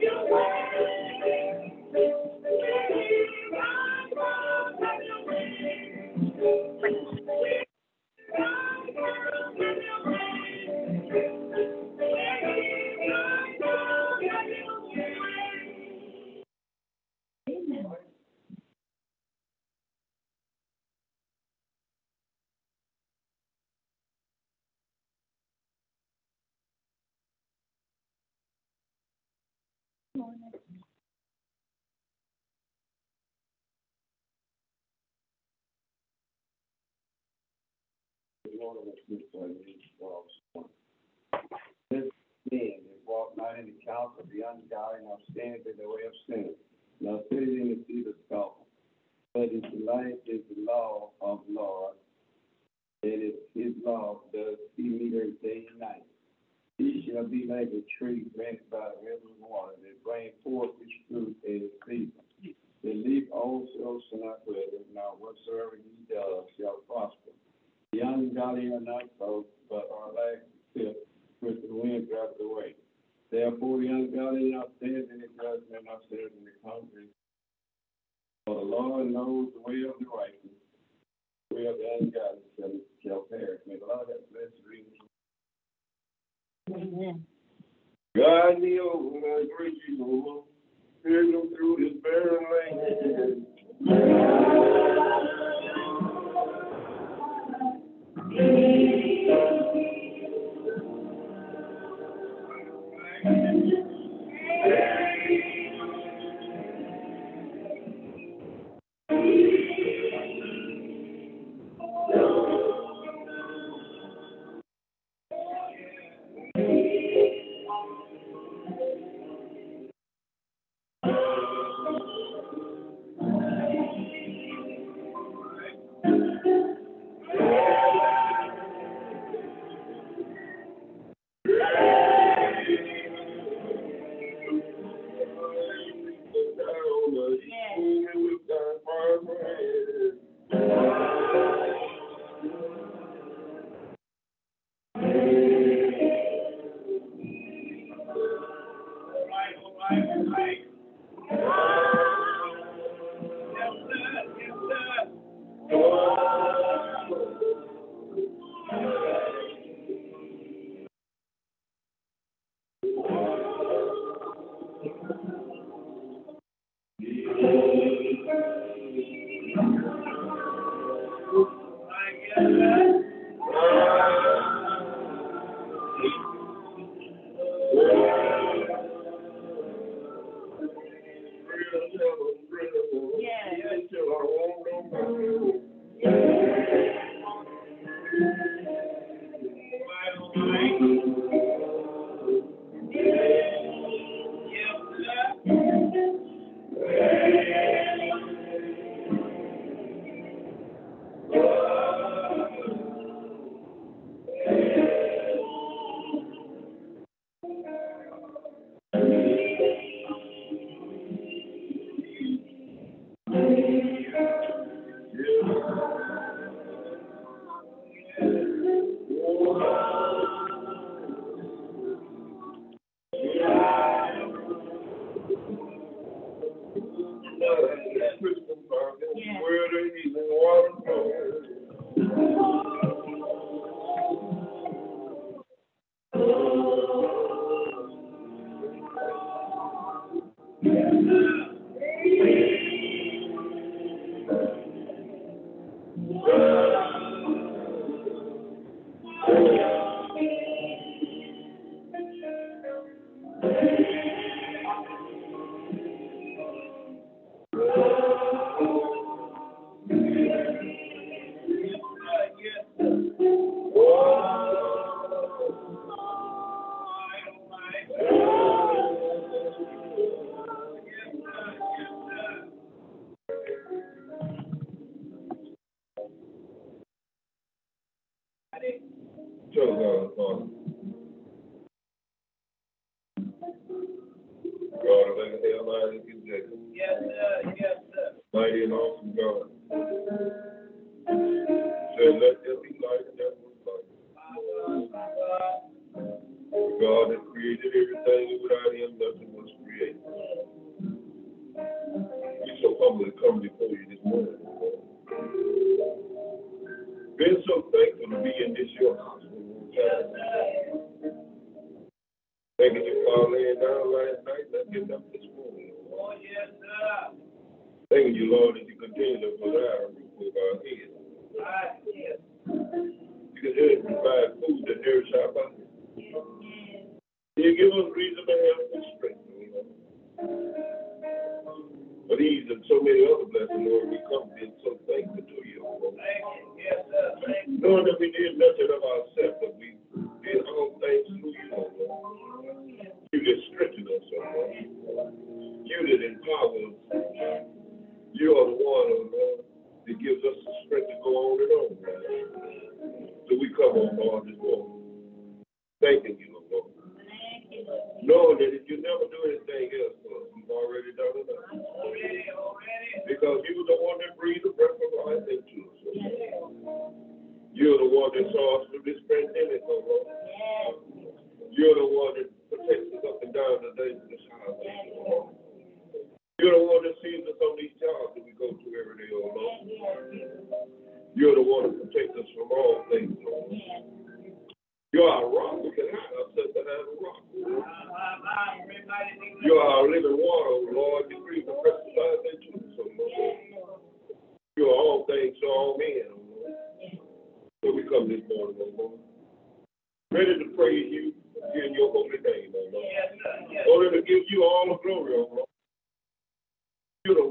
Your way. This being, they walk not in the counsel of the ungodly, nor stand in the way of sinners, nor sit in the seat of scoffers. But his delight is the law of Lord, and it, his law does he meter day and night. He shall be like a tree planted by the river of water, that bring forth its fruit in its season. The leaf also shall not wither, nor whatsoever he does shall prosper. The ungodly are not so, but are like the which the wind drives away. Therefore, the ungodly not stand in the judgment, not stand in the country. For the Lord knows the way of the righteous, the way of the ungodly shall, shall perish. May the Lord have blessed reading. Amen. God kneel over my great Jehovah, hear them through his barren land. Show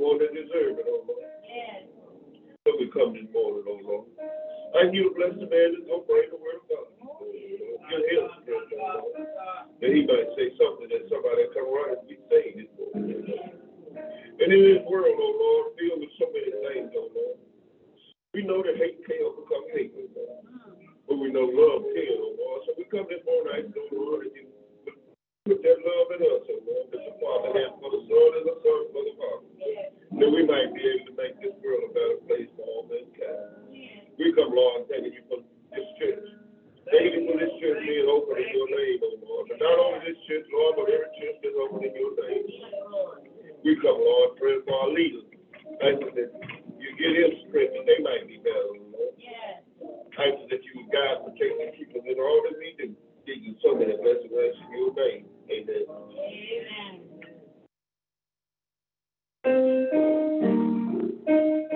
One that deserves it, oh Lord. So we come this morning, oh Lord. Thank you to bless the man that's going to the word of God. Give him strength, oh Lord. That he might say something that somebody come right and be oh And in this world, oh Lord, filled with so many things, oh Lord. We know that hate can overcome hate, oh Lord. But we know love can, oh Lord. So we come this morning, oh Lord, put that love in us, oh Lord, that the Father has for the Son and the Son for the Father. That we might be able to make this world a better place for all mankind. We come, Lord, thanking you for this church. Thank you for this church being open in your name, oh Lord. But not only this church, Lord, but every church that's open in your name. We come, Lord, praying for our leaders. Thank you that you give them strength that they might be better, Lord. Thank you that you guide, protect, and keep us in all that we do. Give you so many blessings in your name. Amen. Yes.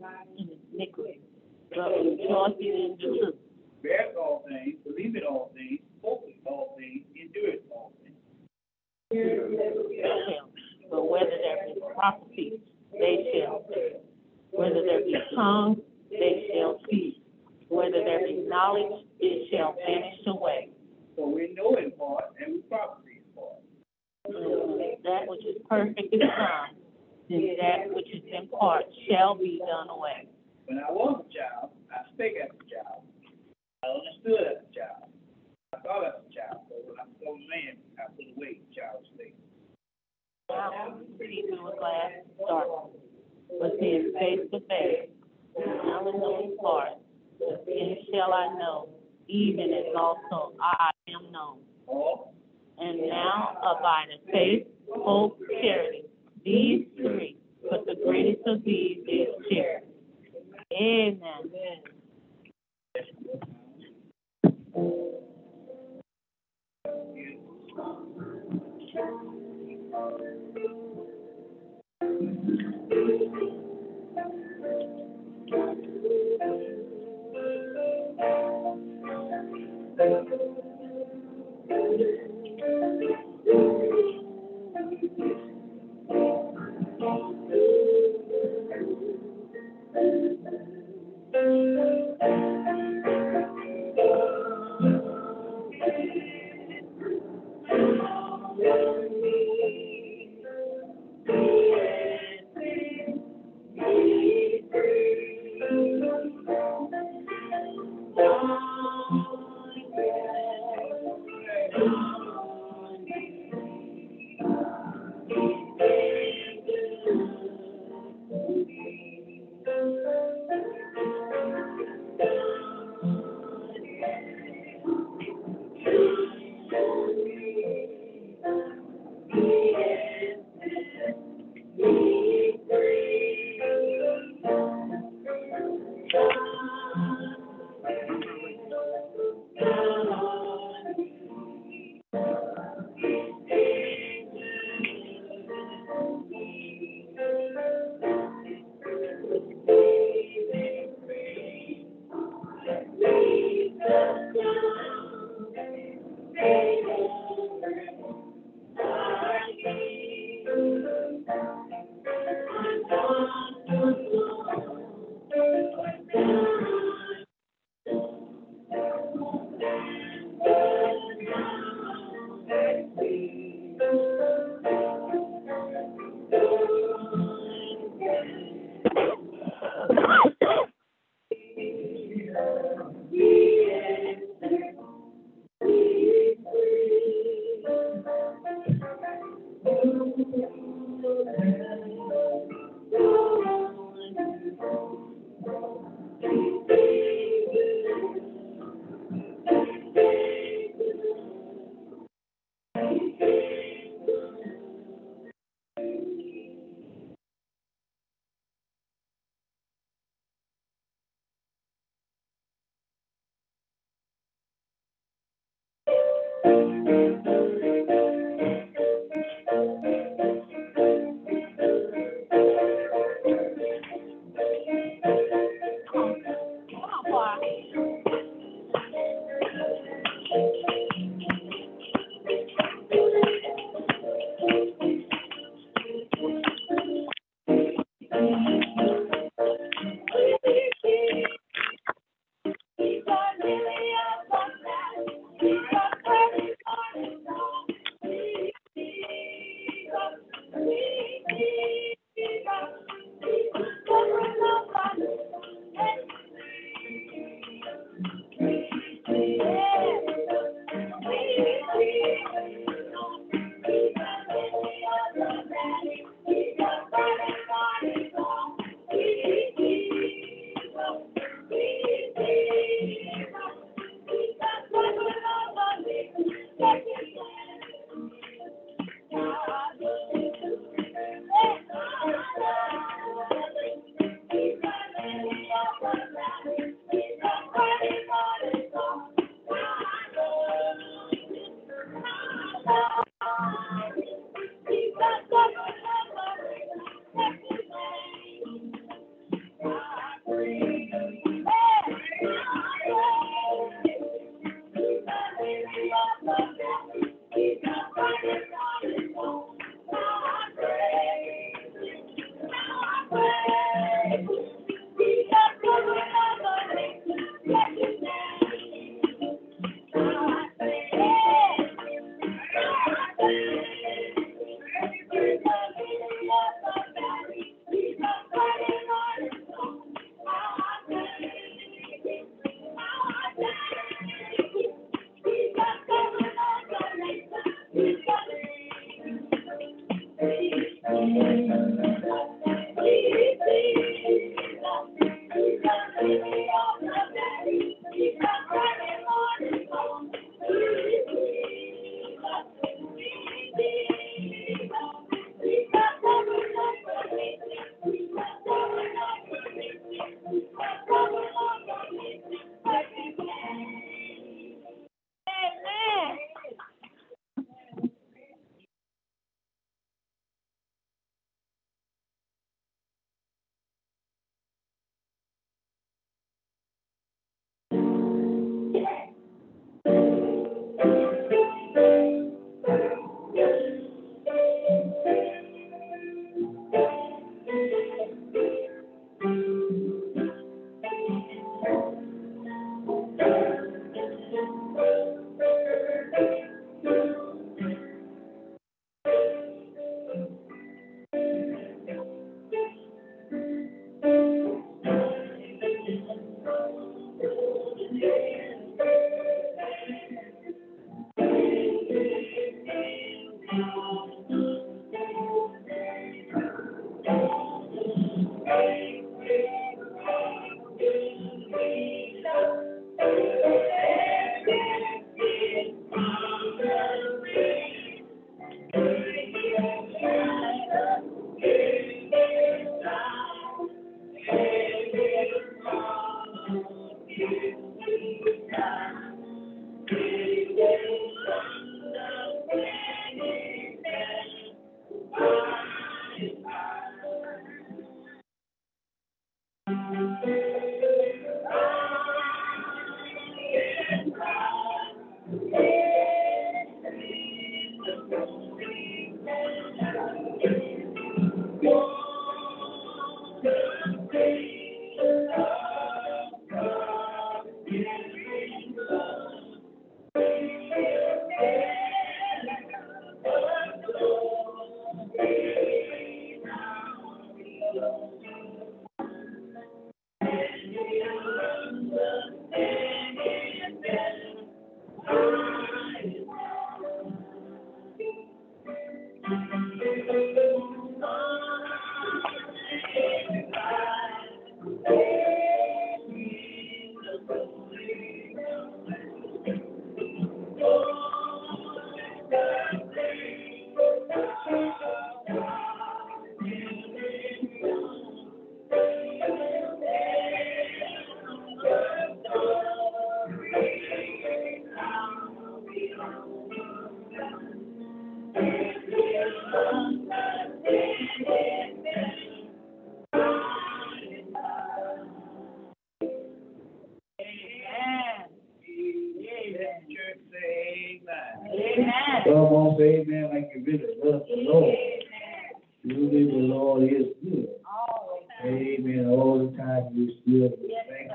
Not in iniquity, but rejoicing in the truth. Bears all things, believe in all things, hope in all things, endure all things. but whether there be prophecy, they shall fail. Whether there be tongues, they shall cease. Whether there be knowledge, it shall vanish away. So we know in part, and we prophesy in part. And That which is perfect is done, and that which is in part shall be done away. When I was a child, I spake as a child. I understood as a child. I thought as a child, but when I became a man, I put away child's things. Now, see through a glass darkness, but then face to face, now in knowing part, but then shall I know, even as also I am known. Oh. And now abideth faith, hope, charity, these three, but the greatest of these is charity. Amen. Thank Thank you.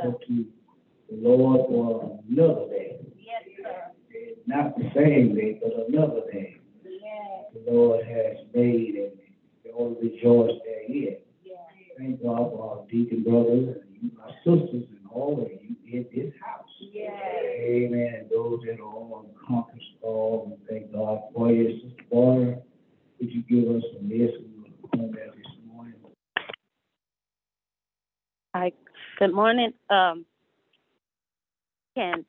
To the Lord for another day. Yes, sir. Not the same day, but another day Yes, the Lord has made and we all rejoice therein. yes. Thank God for our deacon brothers and you, our sisters and all of you in this house. Yes. Amen. And those that are on conference call, we thank God for you. Sister Barner, would you give us a message on that this morning? Hi, good morning. Um, can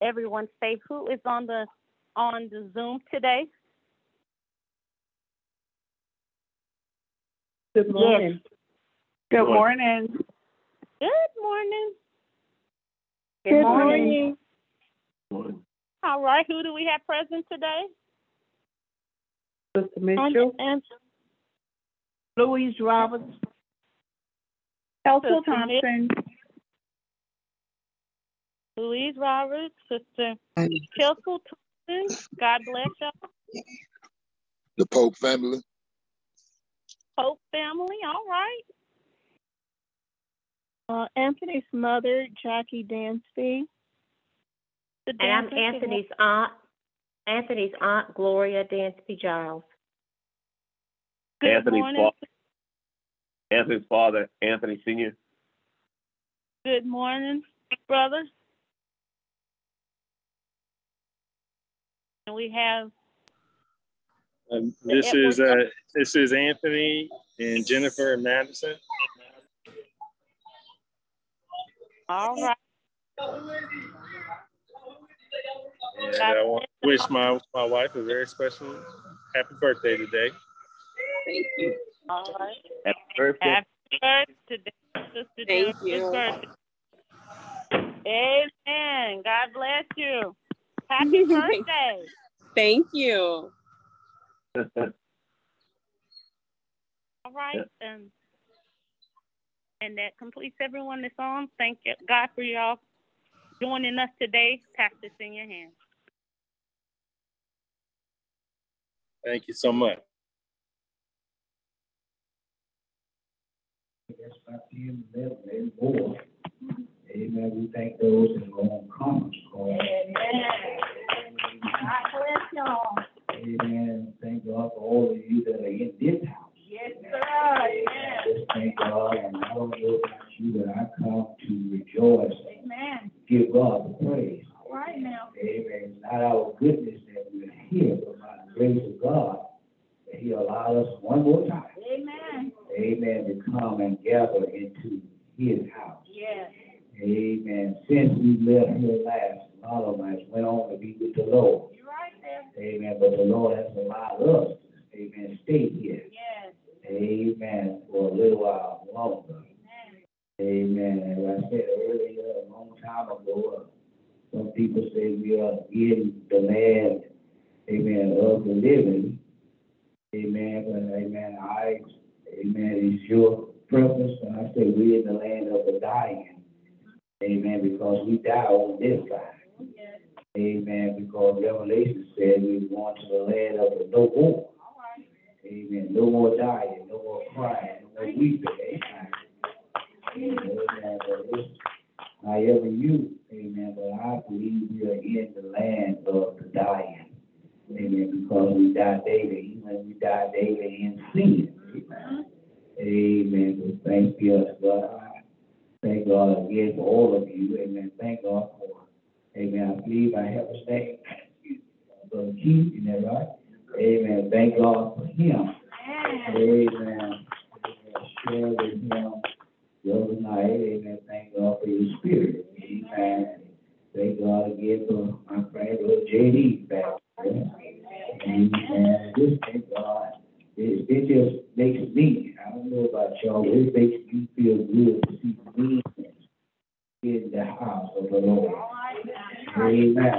everyone say who is on the, on the Zoom today? Good morning. Good morning. Good morning. Good morning. All right, who do we have present today? Sister Mitchell, And, Louise Roberts, Elsa Thompson, Louise Roberts, Sister Kelsey Thompson. God bless y'all. the Pope family. Pope family, all right. Uh, Anthony's mother, Jackie Dansby. The And I'm Anthony's aunt, Anthony's aunt Gloria Dansby Giles. Good Anthony's morning. fa- Anthony's father, Anthony Senior. Good morning, brother. And we have Um, this is uh, this is Anthony and Jennifer and Madison. all right. And I want to wish my, my wife a very special happy birthday today. Thank you. All right. Happy birthday. Happy birthday today, Sister Thank Jennifer's you. birthday. Amen. God bless you. Happy birthday. Thank you. All right. And and that completes everyone that's on. Thank you, God for y'all joining us today. Pass this in your hands. Thank you so much. That's about ten, eleven, maybe more. Amen. We thank those that are on conference call. God bless y'all. Amen. Thank God for all of you that are in this house. Yes, sir. Amen. Just thank God, and I don't know about you, but I come to rejoice, Amen. give God the praise. All right now. Amen. It's not our goodness that we're here, but by the grace of God, that He allowed us one more time. Amen. Amen. To come and gather into his house. Yes. Amen. Since we left here last, a lot of us went on to be with the Lord. You're right there. Amen. But the Lord has allowed us, amen, stay here. Yes. Amen. For a little while longer. Amen. As I said earlier, a long time ago, uh, some people say we are in the land, amen, of the living. Amen. But amen, I, amen, is your preference. And I say we're in the land of the dying. Amen. Because we die on this side. Amen. Because Revelation said we're going to the land of the no more. Amen. No more dying, no more crying, no more weeping. Amen. Amen. But it's However you, amen, but I believe we are in the land of the dying. Amen. Because we die daily, even we die daily in sin. Amen. Amen. So thank you, God. I Thank God again for all of you. Amen. Thank God for, amen. I believe I have a name. Brother Keith, isn't that right? Amen. Thank God for him. Amen. Amen. Share with him the other night. Amen. Thank God for your spirit. Amen. Thank God again for my friend, Brother JD back there. Amen. Just thank God. It, it just makes me, I don't know about y'all, but it makes me feel good to see me in the house of the Lord. Amen. Amen.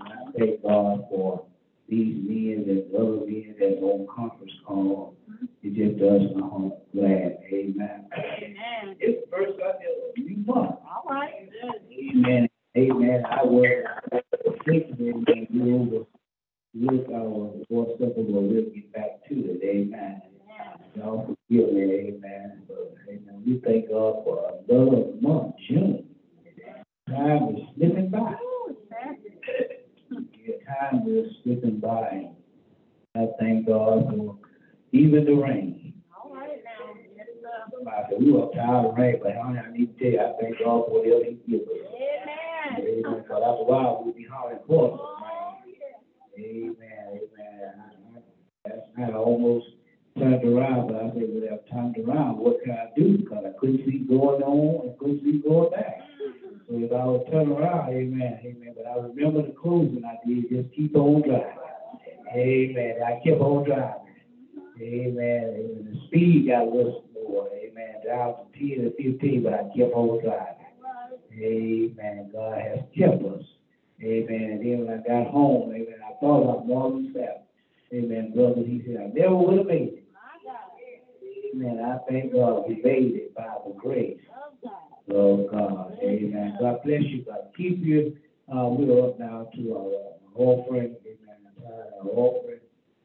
I thank God for these men and other men that's on conference call. It just does my heart glad. Amen. Amen. It's the first I ever you month. All right. Amen. Amen. I was thinking, amen, you over, look our fourth supper, we'll get back to it. Amen. Y'all forgive me, amen. But, amen. We thank God for another month, June. Time is slipping by. Yeah, time is slipping by. I thank God for even the rain. All right now. Yes, sir. We are tired of rain, but honey, I need to tell you, I thank God for whatever he gives us. Amen. Amen. Because after a while, we'll be hollering for some rain. Amen. Amen. I- I- That's how I almost turned around, but I said, well, I've turned around, what can I do? Because I couldn't see going on and couldn't see going back. So if I would turn around, amen, amen. But I remember the closing I did, just keep on driving. Amen. I kept on driving. Amen. Amen. The little more. Amen. Down to ten to fifteen, but I kept on driving. Amen. God has kept us. Amen. And then when I got home, amen, I thought about Marvin Sapp. Amen. Brother, he said, I never would have made it. Amen. I thank God we made it by the grace of God. Amen. God bless you. God keep you. Uh, we're up now to our offering. Amen. Our offering.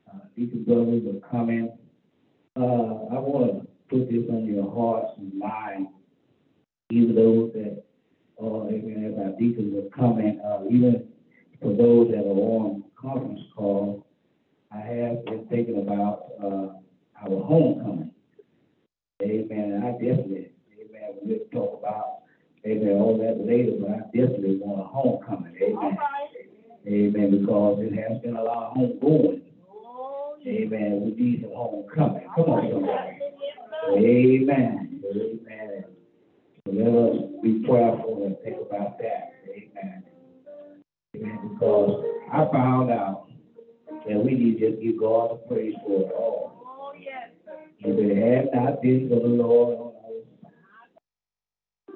Uh, Deacon brothers are coming. Uh, I want to put this on your hearts and minds, even those that, uh, amen, as our deacons are coming, uh, even for those that are on conference call, I have been thinking about, uh, our homecoming. Amen. I definitely, amen, we'll talk about, amen, all that later, but I definitely want a homecoming. Amen. Amen, because it has been a lot of homegoing. Amen. We need some homecoming. Come on, somebody. Amen. Amen. So let us be prayerful and think about that. Amen. Amen. Because I found out that we need to give God the praise for it all. Oh, yes. If it had not been for the Lord on our.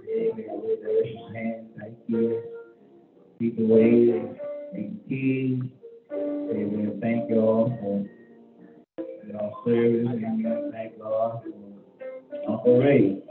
Amen. With our hand, thank you. Keep the way and key. Amen. Thank you all for your service. Amen. Thank God for.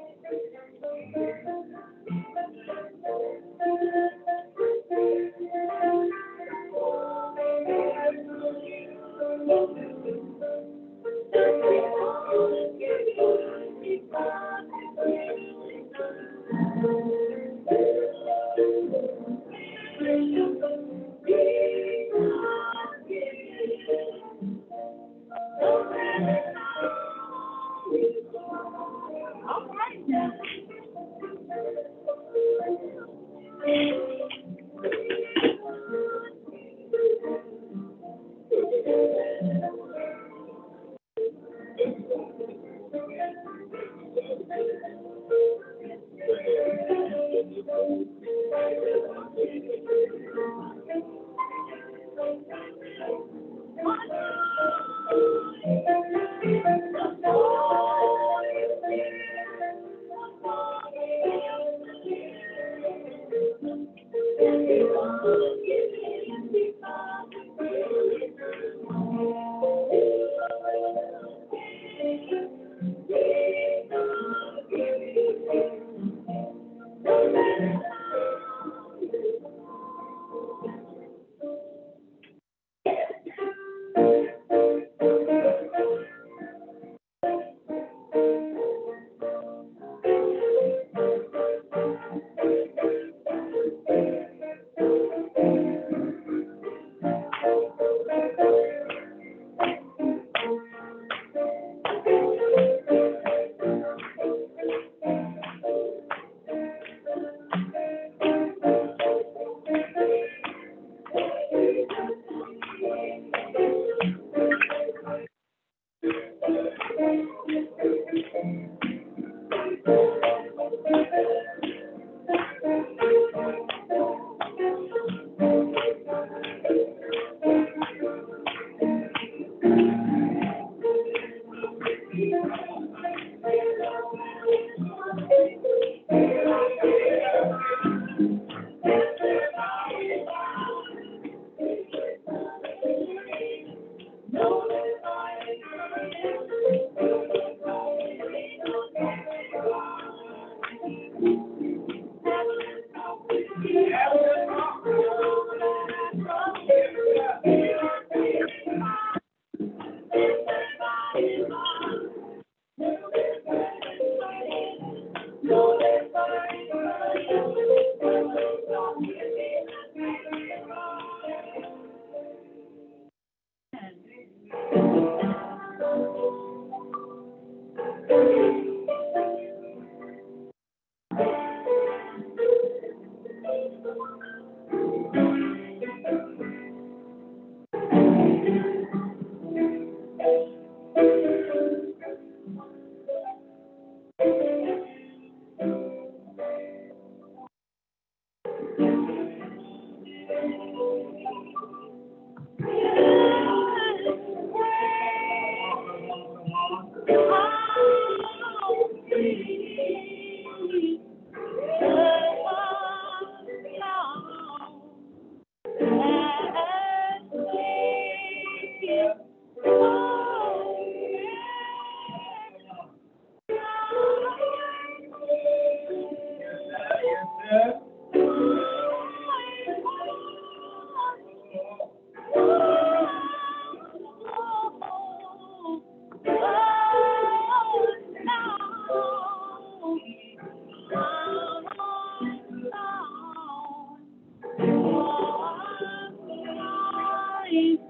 Yes,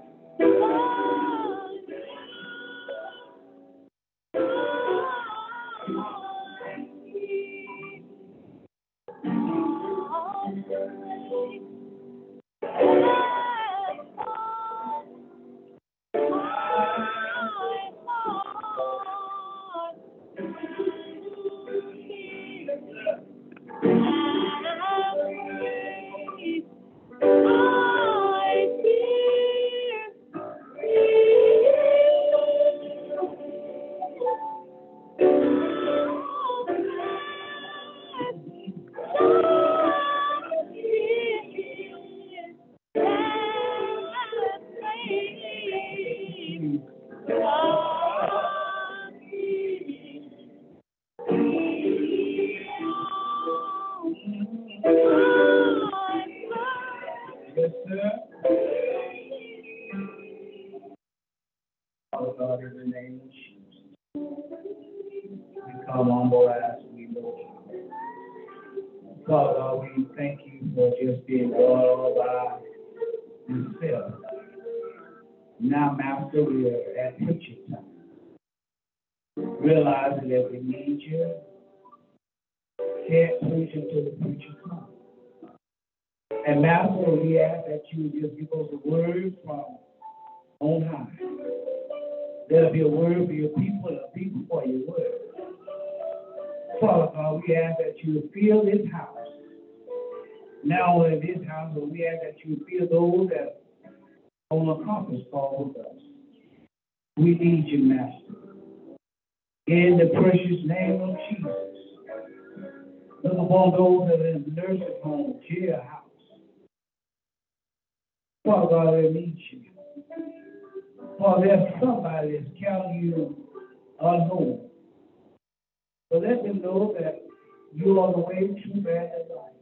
We need you, Master. In the precious name of Jesus. Look upon those that are in the nursing home, jailhouse. Father God, they need you. Father, there's somebody that's counting you unknown. So let them know that you are the way to and life.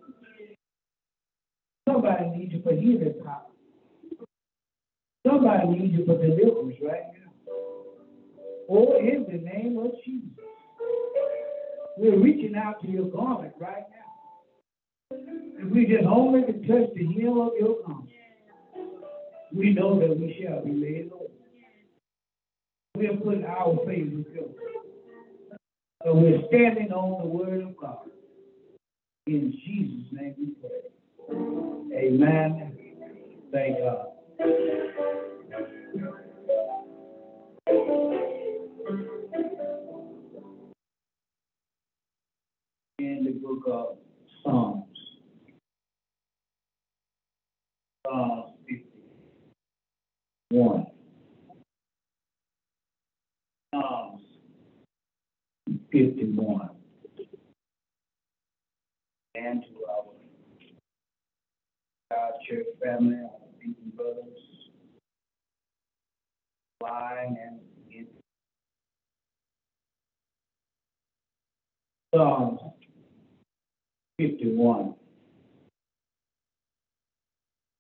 Somebody needs you for healing power. Somebody needs you for deliverance right oh, in the name of Jesus. We're reaching out to your garment right now. If we just only can touch the heel of your garment, we know that we shall be made whole. We are putting our faith with you. So we're standing on the word of God. In Jesus' name we pray. Amen. Thank God. The book of Psalms, Psalms 51. Psalms 51. And to our God church family, our beaten brothers, flying and Psalms 51,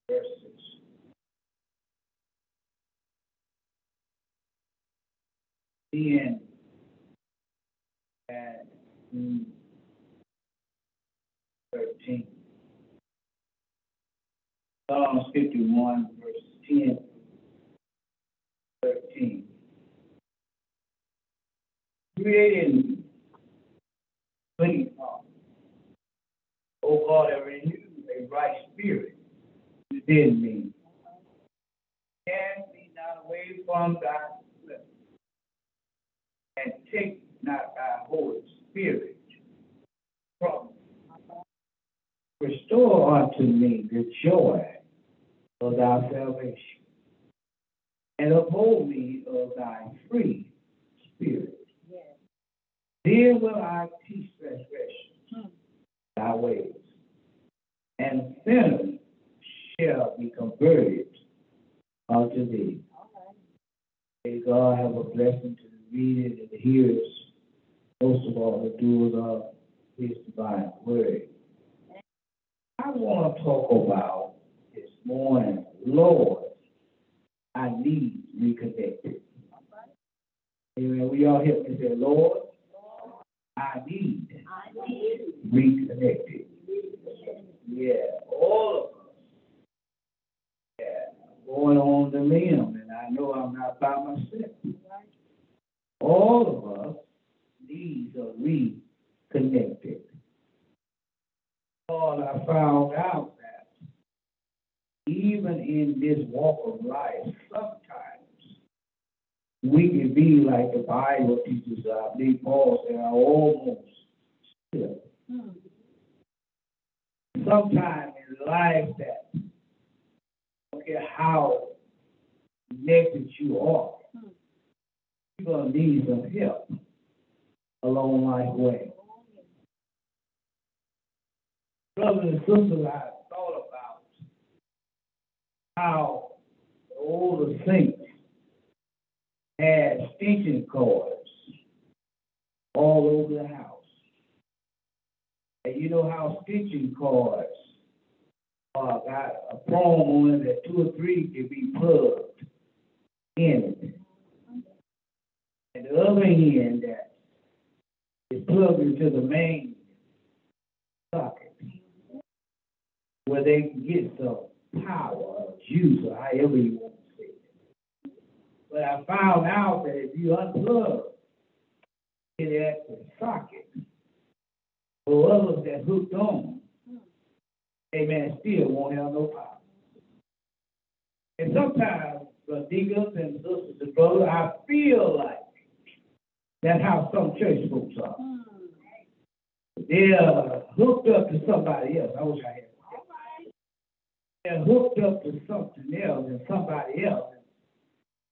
verses 10 and 13. Psalms 51, verse 10 13. Creating clean heart. O God, and renew a right spirit within me. Cast me not away from thy presence, and take not thy Holy Spirit from me. Restore unto me the joy of thy salvation, and uphold me of thy free spirit. Yes. Then will I teach transgression. Thy ways, and sinners shall be converted unto thee. May God have a blessing to the readers and the hearers, most of all the doers of his divine word. I want to talk about this morning, Lord, I need reconnected. Amen. We all hear me say, Lord, I need reconnected. Yeah, all of us. Yeah, going on the limb, and I know I'm not by myself. All of us needs a reconnected. All I found out that even in this walk of life, sometimes we can be like the Bible teaches, I believe Paul said, almost still. Hmm. Sometimes in life that, don't how connected you are, hmm. you're going to need some help along life's way. Brothers and sisters, I thought about how all the older saints had extension cords all over the house. And you know how stitching cords uh, got a prong on that two or three can be plugged in it. And the other end that is plugged into the main socket where they can get some power or juice or however you want. But I found out that if you unplug it at the socket, or others that hooked on, amen, still won't have no power. And sometimes, the deacons and sisters and brothers, I feel like that's how some church folks are. They're hooked up to somebody else. I wish I had they're hooked up to something else and somebody else.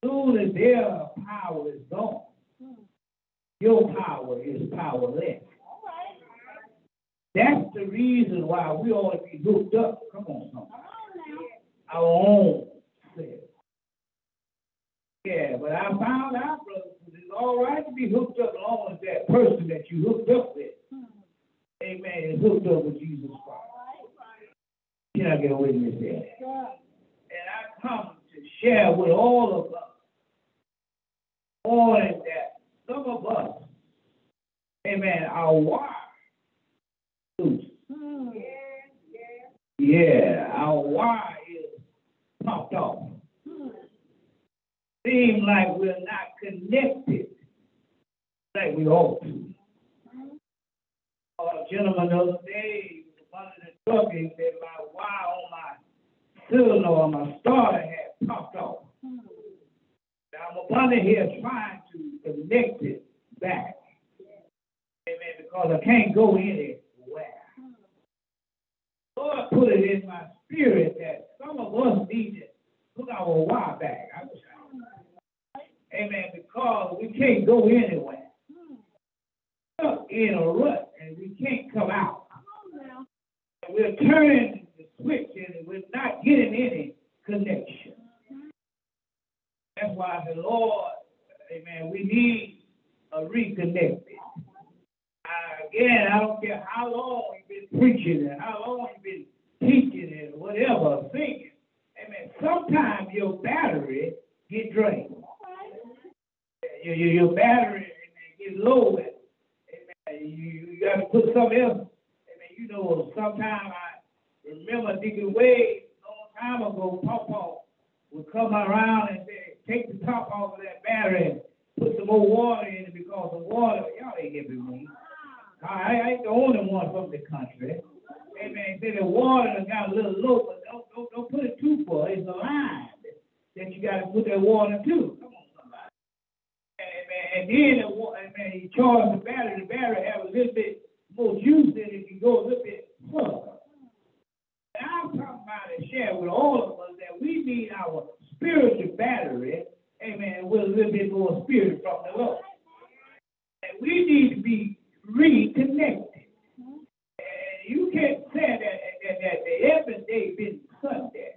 Soon as their power is gone, your power is powerless. That's the reason why we ought to be hooked up. Come on, somebody. Our own self. Yeah, but I found out, brother, it's all right to be hooked up along with that person that you hooked up with. Amen. Is hooked up with Jesus Christ. Can I get a witness there? And I come to share with all of us, all in that some of us, amen, are wired loose. Yeah, our wire is popped off. Seems like we're not connected like we ought to. A gentleman the other day, one of the truck, he said my wire on my cylinder or my starter had popped off. I'm up under here trying to connect it back. Amen, because I can't go anywhere. Lord put it in my spirit that some of us need to put our wire back. I was, amen, because we can't go anywhere. Stuck in a rut and we can't come out. We're turning the switch and we're not getting any connection. That's why the Lord, amen, we need a reconnecting. Uh, again, I don't care how long you've been preaching and how long you've been teaching and whatever, thinking. Amen. Sometimes your battery get drained. Your, your, your battery get low. And, amen, you, you got to put something else. Amen. You know, sometimes I remember Deacon Wade a long time ago, Papa would come around and say, take the top off of that battery and put some more water in it because the water, y'all ain't giving me. I, I ain't the only one from the country. Amen. Say the water got a little low, but don't, don't, don't put it too far. It's a line that you got to put that water to. Come on, somebody. Amen. And then, the, wa- amen, you charge the battery. The battery have a little bit more juice in it. You go a little bit further. And I'm talking about and share with all of us that we need our spiritual battery, amen, with a little bit more spirit from the Lord. And we need to be reconnected. And you can't say that, that, that, that every day been Sunday.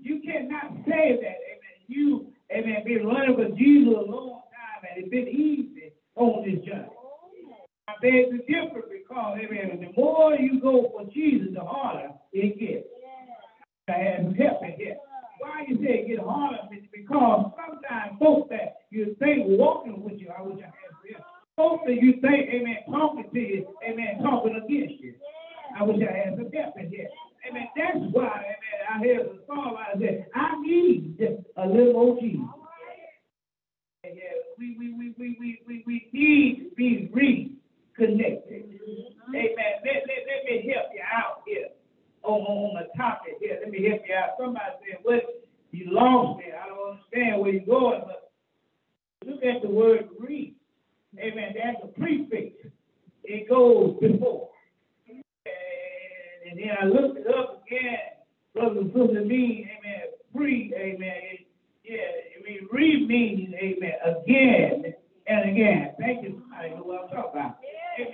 You cannot say that, amen, you, amen, been running with Jesus a long time and it's been easy on this journey. I beg to differ because, amen, the more you go for Jesus, the harder it gets. I have help it here. Why you say it get? It's because sometimes folks that you think walking with you, I wish I had this. Folks that you think, amen, talking to you, amen, talking against you. I wish I had some help in here. Amen. That's why, amen, I hear the song I said, I need a little more Jesus. We, we, we, we, we, we, we need to be reconnected. Amen. Let, let, let me help you out here on, on the topic here. Let me help you out. Somebody said, well, you lost me. I don't understand where you're going, but look at the word re. Amen. That's a prefix. It goes before. And, and then I looked it up again. Brother and sister mean, amen, free, amen. It, yeah, I mean, re means, amen, again and again. Thank you. I know what I'm talking about. Amen.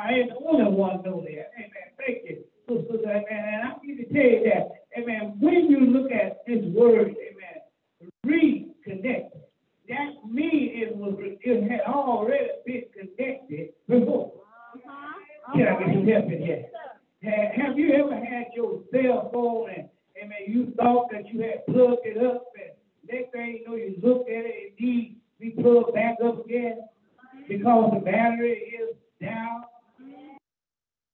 I ain't the only one know that. Amen. Thank you. So, amen. And I'm going to tell you that, amen, when you look at this word, amen, reconnect, that means it was it had already been connected before. Uh-huh. Can I get some help in here? Ha- Have you ever had your cell phone and, amen, you thought that you had plugged it up and next thing you know you looked at it, it needs to be plugged back up again because the battery is down?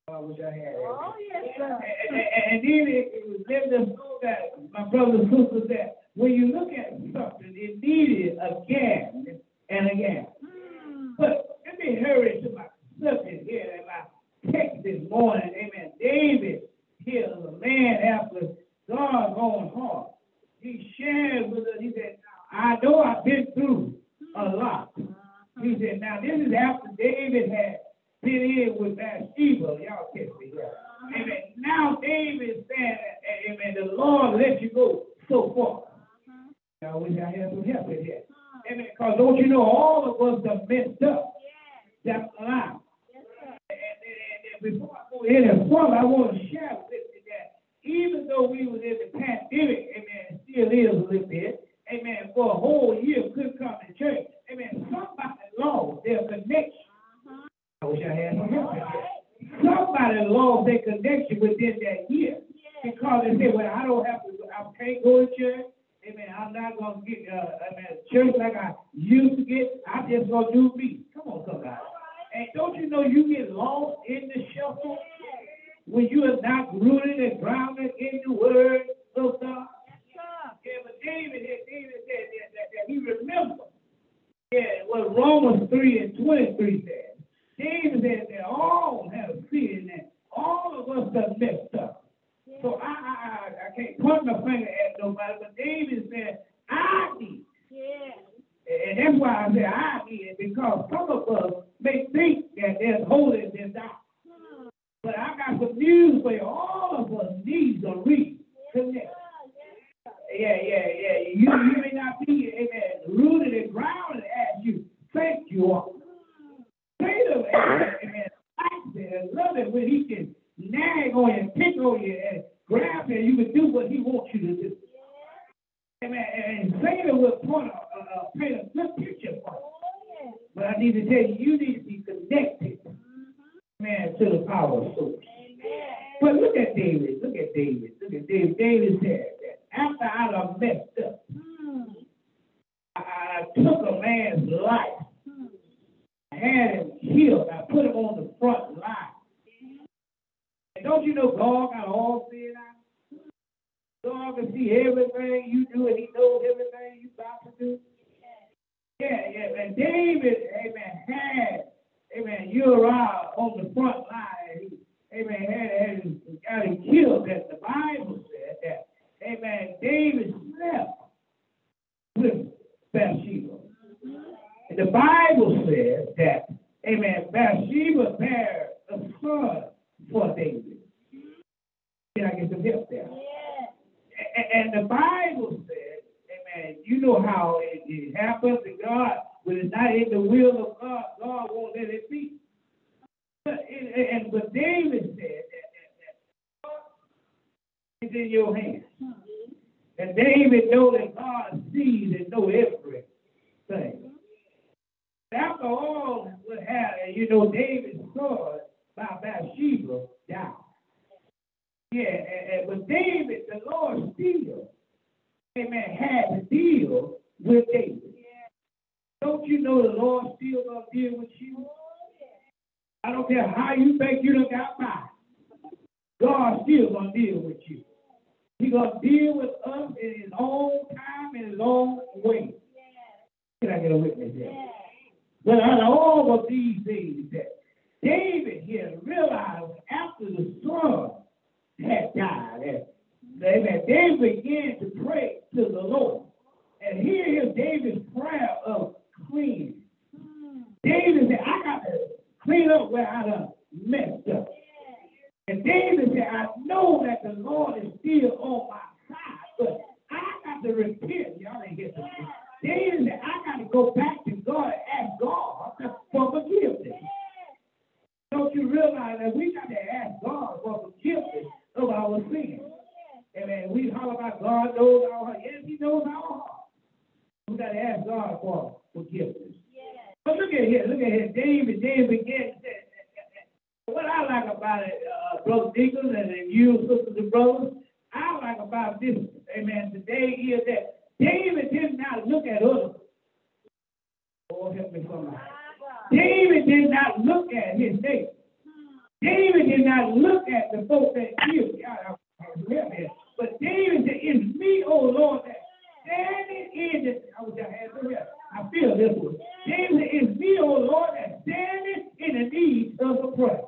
Oh, I wish I. Oh, yes, sir. And, and, and then it, it was letting us know that, my brothers and sisters, that when you look at something, it needed again and again. After I messed up, I, I took a man's life. I had him killed. I put him on the front line. And don't you know God got all sin out? God can see everything you do, and He knows everything you about to do. Yeah, yeah. And David, amen, had, amen, Uriah on the front line. Amen, had, had got him killed. That the Bible amen, David slept with Bathsheba. And the Bible says that, amen, Bathsheba bare a son for David. Can I get some help there? And the Bible says, amen, you know how it, it happens to God. When it's not in the will of God, God won't let it be. But, and, and but David said is in your hands. And David know that God sees and know everything. After all what happened, you know, David's son by Bathsheba died. Yeah, and, and, but David, the Lord still, amen, had to deal with David. Don't you know the Lord still gonna deal with you? I don't care how you think you done got by. God still gonna deal with you. He gonna deal with us in his own time, in his own way. Can I get a witness here? But out of all of these things that David here realized after the son had died, and amen, David began to pray to the Lord. And here is David's prayer of cleaning. Hmm. David said, I got to clean up where I done messed up. And David said, I know that the Lord is still on my side, but I got to repent. Y'all ain't get this. David said, I got to go back to God and ask God for forgiveness. Don't you realize that we got to ask God for forgiveness of our sins? And we holler about God knows our heart. Yes, He knows our heart. We got to ask God for forgiveness. But look at here, look at here. David, David began what I like about it, uh, Brother Deacon and you, sisters and brothers, I like about this, amen, today is that David did not look at others. Oh, help me somebody. David did not look at his neighbor. David did not look at the folks that killed. But David said, It's me, oh Lord, that standing in the. I had some help. I feel this one. David said, It's me, oh Lord, that standing in the need of a prayer.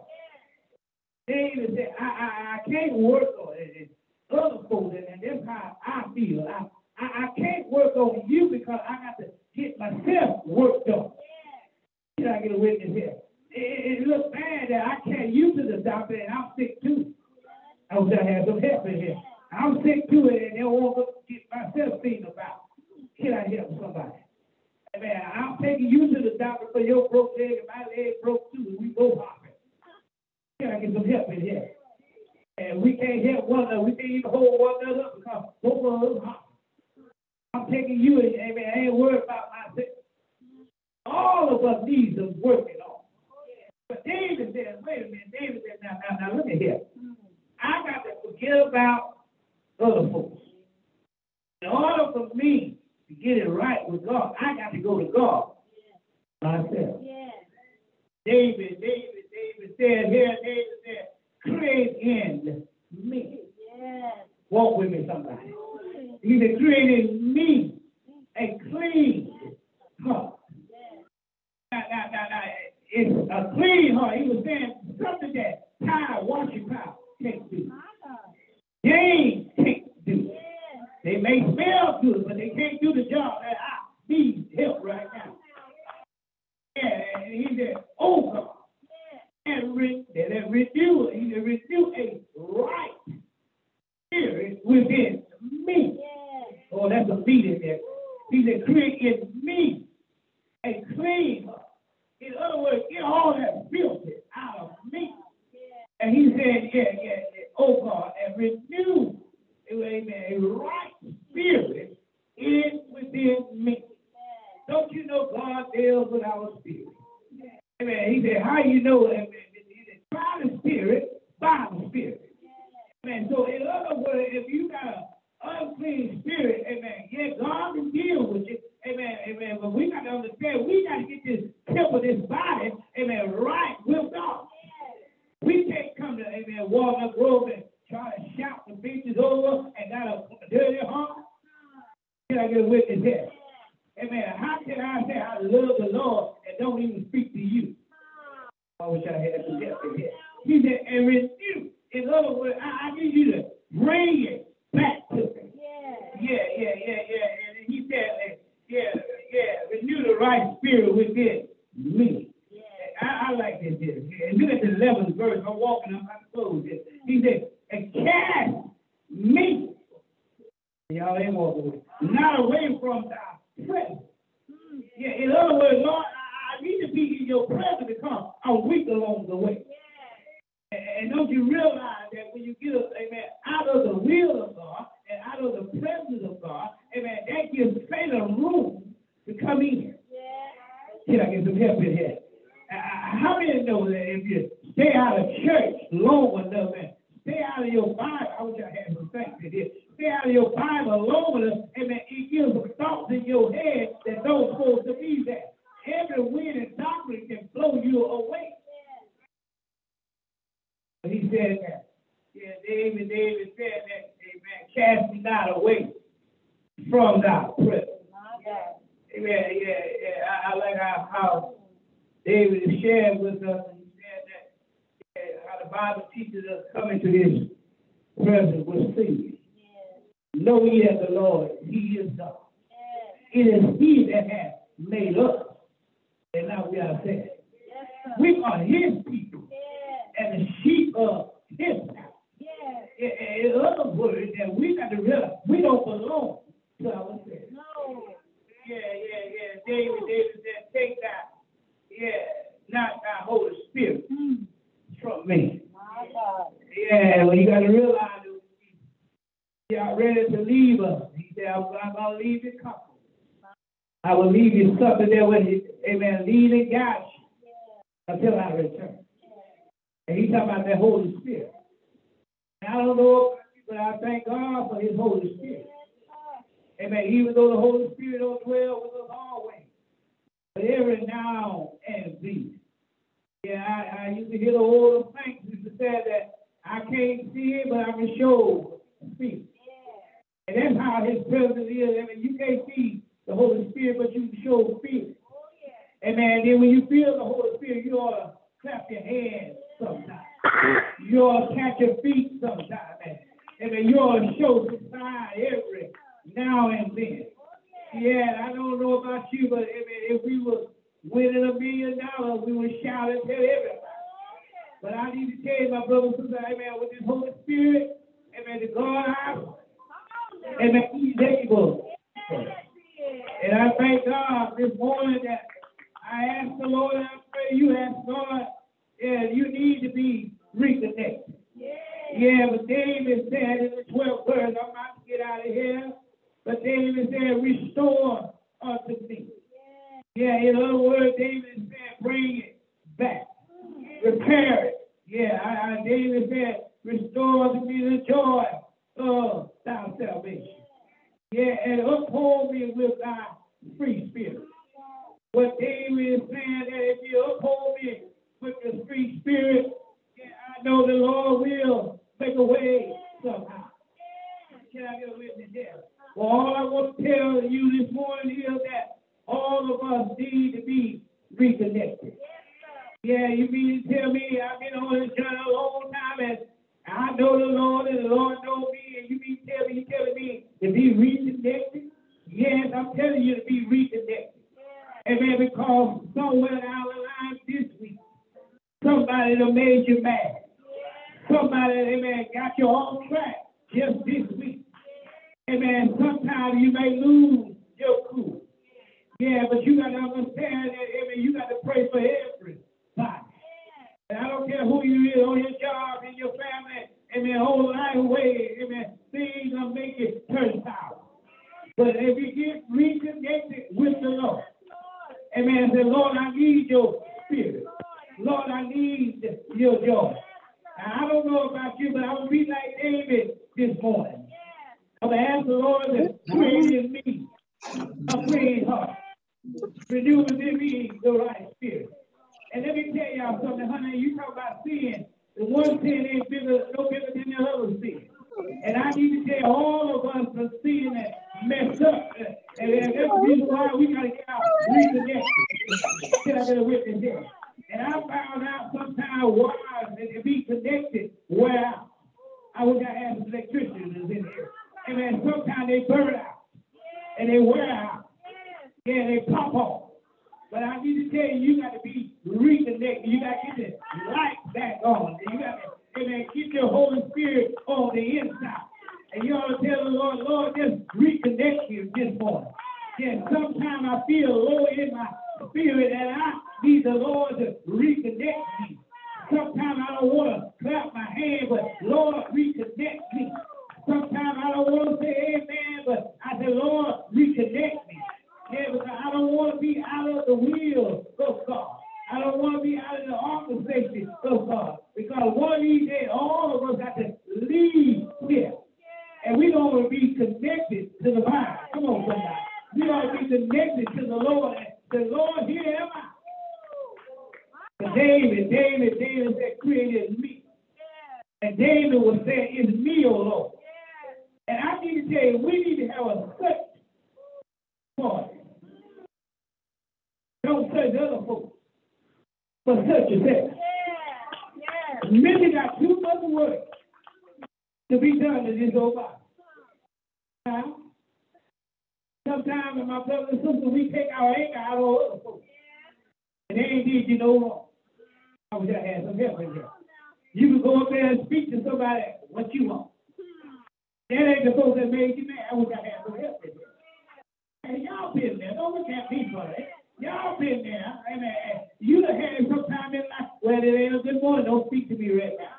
David said, I, I, I can't work on it. Other folks, and that's how I feel. I, I, I can't work on you because I got to get myself worked on. Can I get a witness here? It, it looks bad that I can't use to the doctor and I'm sick too. I wish I had some help in here. I'm sick to it, and they want to get myself thinking about. Can I help somebody? Amen. I'm taking you to the doctor for your broke leg, and my leg broke too, and we both hopping. Can I get some help in here? And we can't help one another. We can't even hold one another up because both of us. I'm taking you, and amen. I ain't worried about myself. All of us need some working on. But David said, wait a minute, David said, now, now, now, look at here. I got to forget about other folks. In order for me to get it right with God, I got to go to God myself. David, David, David said here, David said, create in me. Walk with me, somebody. He said, create in me a clean heart. Now, now, now, now, it's a clean heart. He was saying something that power, washing power can't do. James can't do. They may smell good, but they can't do the job that I need help right now. Yeah, and he said, oh God, and re- that renew, he renew a right spirit within me. Oh, that's a meeting there. He said, create in me a clean heart. In other words, get all that filthy out of me. And he said, yeah, yeah, yeah, oh God, and renew, amen, a right spirit in within me. Don't you know God deals with our spirit? Amen. He said, how you know, amen, by the spirit, by the spirit. Amen. So in other words, if you got an unclean spirit, amen, yeah, God can deal with it. Amen, amen. But we got to understand, we got to get this temple, this body, amen, right with God. We can't come to, amen, Walnut Grove and try to shout the beaches over and got a dirty heart. Can I get a witness here? Amen. How can I say I love the Lord and don't even speak to you? I wish I had some help in here. He said, and renew. In other words, I, I need you to bring it back to me. Yeah, yeah, yeah, yeah. And he said, yeah, yeah, renew the right spirit within me. I, I like this here. And look at the 11th verse. I'm walking up, I close it. He said, and cast me. Y'all ain't walking away. Not away from thy presence. Hmm. Yeah, in other words, Lord, I, need to be in your presence because I'm weak along the way. And, and don't you realize that when you get us, amen, out of the will of God and out of the presence of God, amen, that gives Satan room to come in. Can I get some help in here? Uh, how many know that if you stay out of church long enough and stay out of your Bible, I wish I had some things in here. Stay out of your Bible long enough, amen, it gives thoughts in your head that don't supposed to be there. Every wind and doctrine can blow you away. But he said that. Yeah, David, David said that, amen, cast me not away from thy presence. Amen, yeah, yeah. I, I like how, how David is sharing with us, and he said that yeah, how the Bible teaches us coming to his presence with singing. Know ye that the Lord, he is God. It is he that has made us, and not we ourselves. We are his people, and the sheep of his house. In, in other words, that we got to realize we don't belong to ourselves. No. Yeah, yeah, yeah. David, David said, take that yeah, not thy Holy Spirit mm. from me. My God. Yeah, well, you got to realize that he got ready to leave us. He said, I'm, I'm going to leave you comfort. I will leave you something there with you. Amen. Lead and guide you until I return. And he's talking about that Holy Spirit. And I don't know, but I thank God for his Holy Spirit. Amen. Even though the Holy Spirit don't dwell with us always but every now and then. Yeah, I, I used to hear the old saints used to say that I can't see it, but I can show speak. And that's how his presence is. I mean, you can't see the Holy Spirit, but you show spirit. Amen. Then when you feel the Holy Spirit, you ought to clap your hands sometimes. You ought to catch your feet sometimes. Amen. You ought to show sign every now and then. Yeah, I don't know about you, but if, if we were winning a million dollars, we would shout and tell everybody. But I need to tell you, my brothers and sisters, amen, with this Holy Spirit, amen, amen, to God out. Amen, he's able. And I thank God this morning that I ask the Lord, I pray you ask God, yeah, you need to be reconnected. Yeah, but David said in the 12th verse, I'm about to get out of here, but David said, restore unto me. Yeah, in other words, David said, bring it back, repair it. Yeah, I, I, David said, restore to me the joy of thy salvation. Yeah, and uphold me with thy free spirit. What David is saying that if you uphold me with the free spirit, yeah, I know the Lord will make a way somehow. Can I get a witness there? Well, all I want to tell you connected to the Lord. The Lord, here am I. And David, David, David said, created me. And David was saying, it's me, O Lord. And I need to tell you, we need to have a search party. Don't search other folks, but search yourself. Many got too much work to be done in this old body. Huh? Sometimes, my brothers and sisters, we take our anger out on other folks. And they ain't did you no wrong. I wish I had some help in here. You can go up there and speak to somebody what you want. That ain't the folks that made you mad. I wish I had some help in here. Hey, y'all been there. Don't look at me funny. Y'all been there. Amen. You done had some time in life. Well, it ain't a good morning. Don't speak to me right now.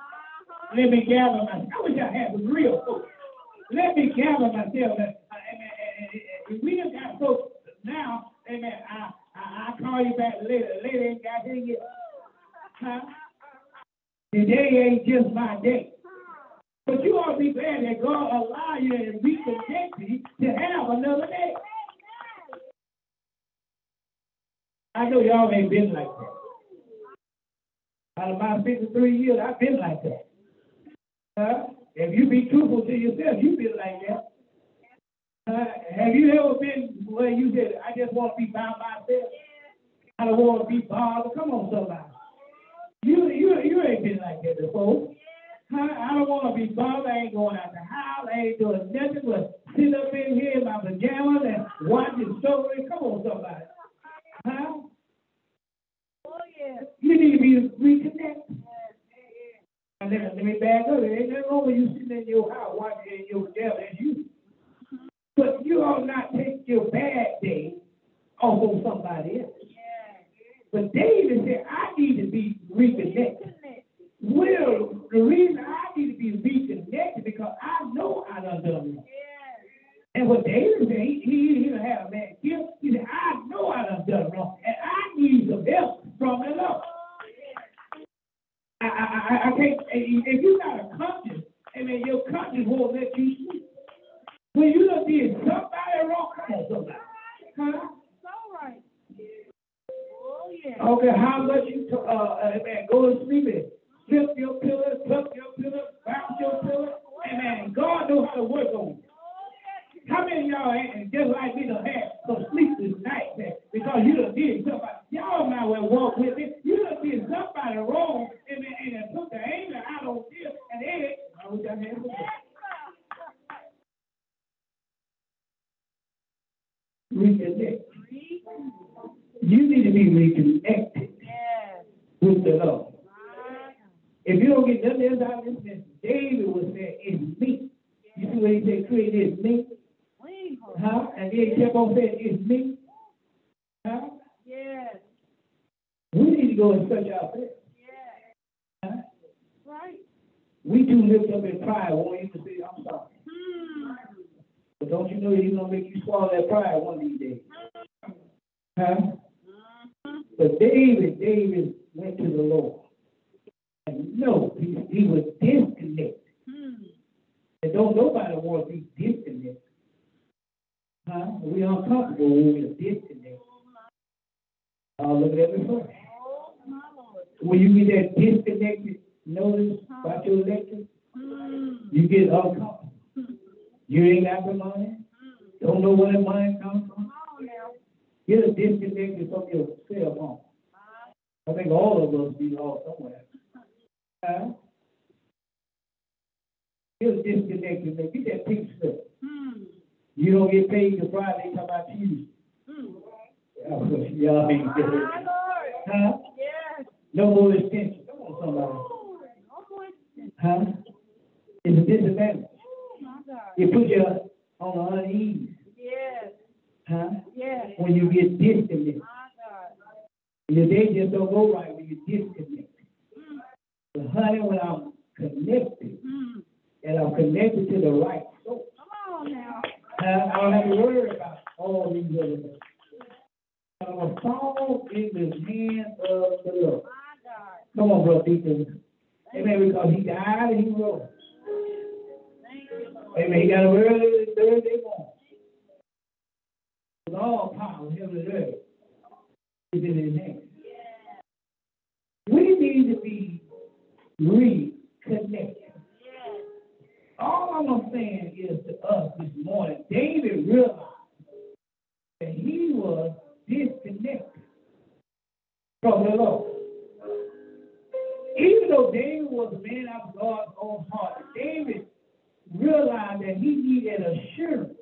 Let me gather myself. I wish I had some real folks. Let me gather myself. Uh, amen. We done got folks now. Amen. I, I, I call you back later. Later ain't got here yet. Huh? Today ain't just my day. But you ought to be glad that God allow you and reconnect you to have another day. I know y'all ain't been like that. Out of my 53 years, I've been like that. Huh? If you be truthful to yourself, you've been like that. Uh, have you ever been where you said, I just want to be by myself? I don't want to be bothered. Come on, somebody. You, you, you ain't been like that before. Huh? I don't want to be bothered. I ain't going out the house. I ain't doing nothing but sit up in here in my pajamas and watch the story. Come on, somebody. Huh? Oh, yeah. You need to be reconnected. And let me, let me back up. There ain't nothing wrong with you sitting in your house watching your devil. That's you. But you ought not take your bad day off on somebody else. But David said, I need to be reconnected. Well, the reason I need to be reconnected because I know I done done wrong. And what David said, he, he, he didn't have a man here. He said, I know I done done wrong, and I need some help from the Lord. Oh, I, I, I, I can't, if you got a conscience, I mean, your conscience won't let you get disconnected. Your day just don't go right when you disconnect. But honey, when I'm connected, Hmm. and I'm connected to the right source, Come on now. I I don't have to worry about all these other things. I'm a fall in the hands of the Lord. My God. Come on, brother Deacon. Amen. Because he died and he rose. Thank you, Lord. Amen. He got up early Thursday morning. With all power, heaven and earth is in his hands. We need to be reconnected. All I'm saying is to us this morning, David realized that he was disconnected from the Lord. Even though David was a man after God's own heart, David realized that he needed assurance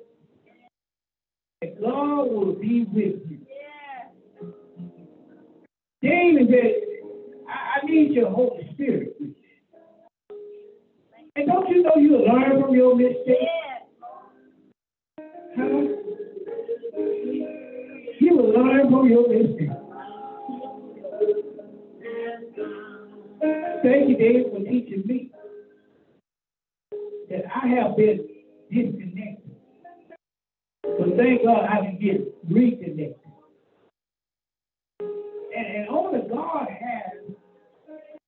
God will be with you. David said, I, I need your Holy Spirit. And don't you know you learn from your mistakes? Yes. Huh? You learn from your mistakes. Thank you, David, for teaching me that I have been disconnected. But thank God I can get reconnected. And, and only God has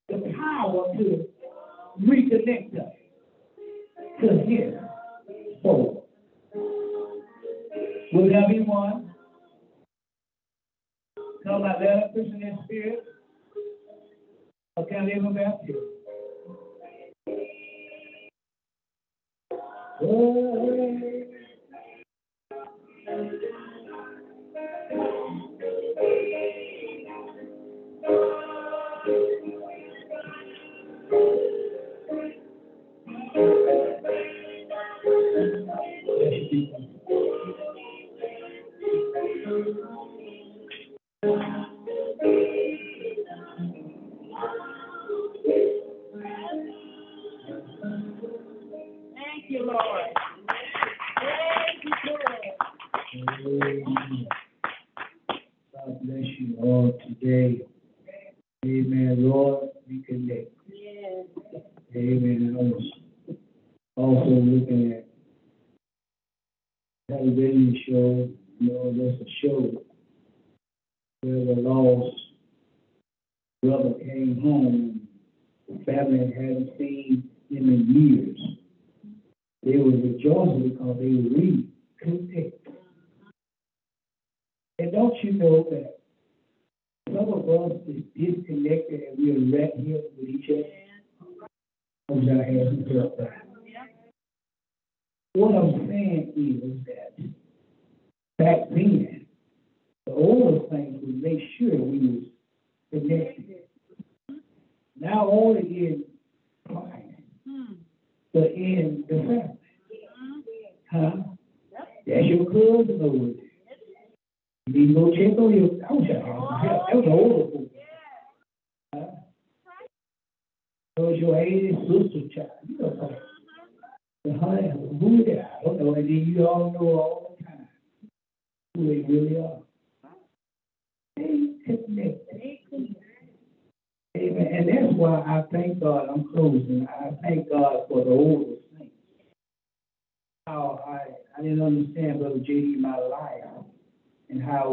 the power to reconnect us to His soul. Will there be one? Come like that, Christian in spirit? I live a baptism? Oh. Thank you.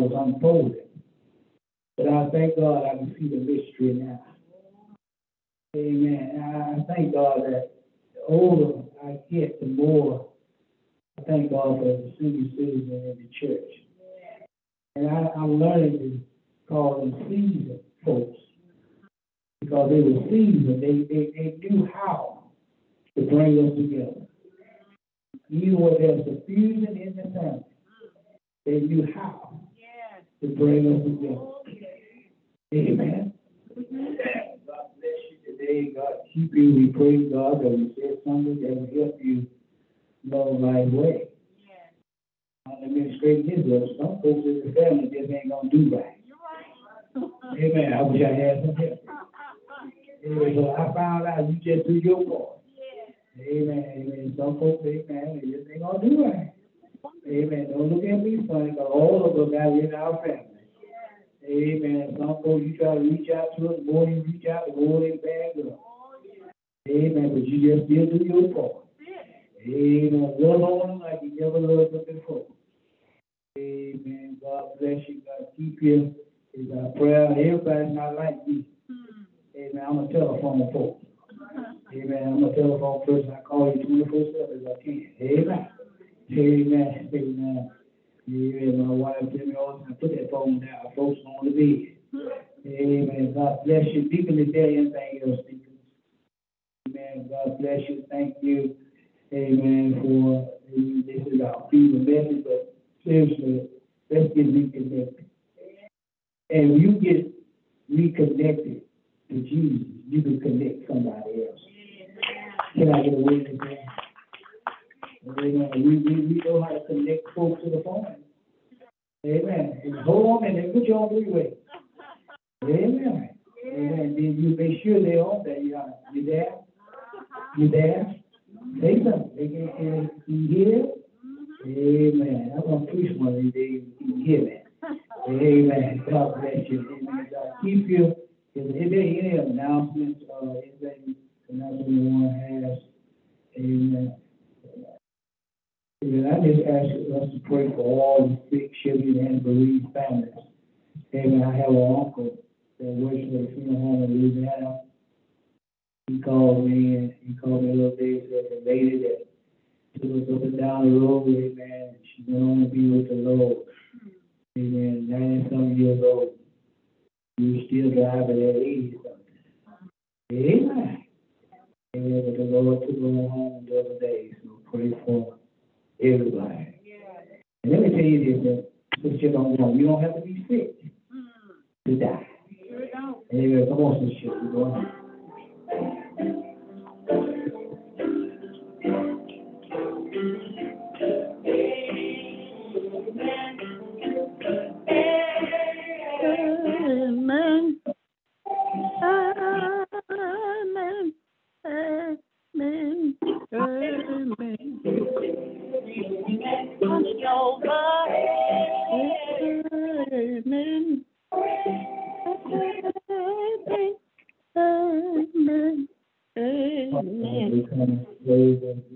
Was unfolding. But I thank God I can see the mystery now. Amen. I thank God that the older I get, the more I thank God for the senior citizen in the church. And I, I'm learning to call them seasoned folks because they were seasoned. They, they, they knew how to bring us together. Even when there's confusion in the family, they knew how to bring us together. Amen. God bless you today. God keep you. We praise God that we said something that will help you know the right way. Me straighten this up. Some folks in the family just ain't gonna do right. Amen. I wish I had some help. Amen. So I found out you just do your part. Amen. Amen. Some folks, amen, they just ain't gonna do right. Amen. Don't look at me funny, because all of us got in our family. Amen. Some folks, you try to reach out to us, the more you reach out, the more they bag up. Amen. But you just still do your part. Amen. Love on them like you never loved them before. Amen. God bless you. God keep you. Is our prayer. Everybody's not like me. Amen. I'm a telephone folk. Amen. I'm a telephone person. I call you 24 7 as I can. Amen. Amen. Amen. Amen. My wife all the put that phone down. Folks on the bed. Amen. God bless you. Deacon today, anything else, Deacon. Amen. God bless you. Thank you. Amen. For this is our feeble message, but seriously, let's get reconnected. And when you get reconnected to Jesus, you can connect somebody else. Can I get a witness? Amen. We, we, we know how to connect folks to the phone. Amen. And hold on and then put you on three way. Amen. Amen. Then you make sure they're on there. You, are, you there? You there? Say something. They can, can you hear? Amen. I'm going to preach one of these days. You can hear that. Amen. God bless you. Amen. God keep you. Is there any announcements, uh, anything, announcement one has? Amen. Amen. I just ask us to pray for all the sick, children, and bereaved families. Amen. I have an uncle that works at a funeral home in Louisiana. He called me and he called me a little day and said lady that took us up and down the road, amen, she went on to be with the Lord. Amen. Ninety some years old. You still driving at eighty something. Amen. Amen. But the Lord took her home the other day, so pray for everybody. And let me tell you this, Sister don't know, you don't have to be sick to die. Amen. Come on, Sister Chip, you ways and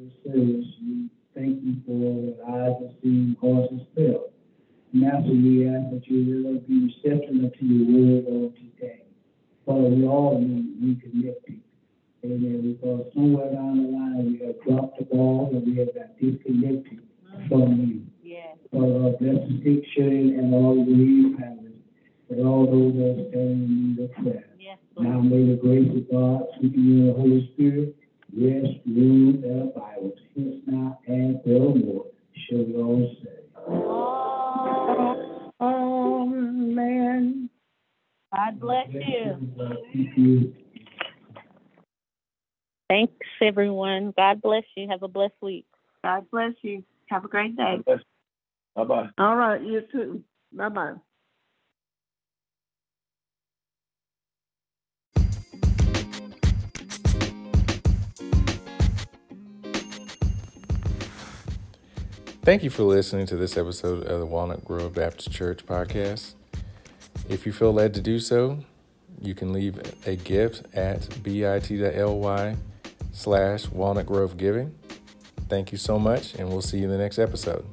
Thank you for listening to this episode of the Walnut Grove Baptist Church podcast. If you feel led to do so, you can leave a gift at bit.ly slash walnut grove giving. Thank you so much, and we'll see you in the next episode.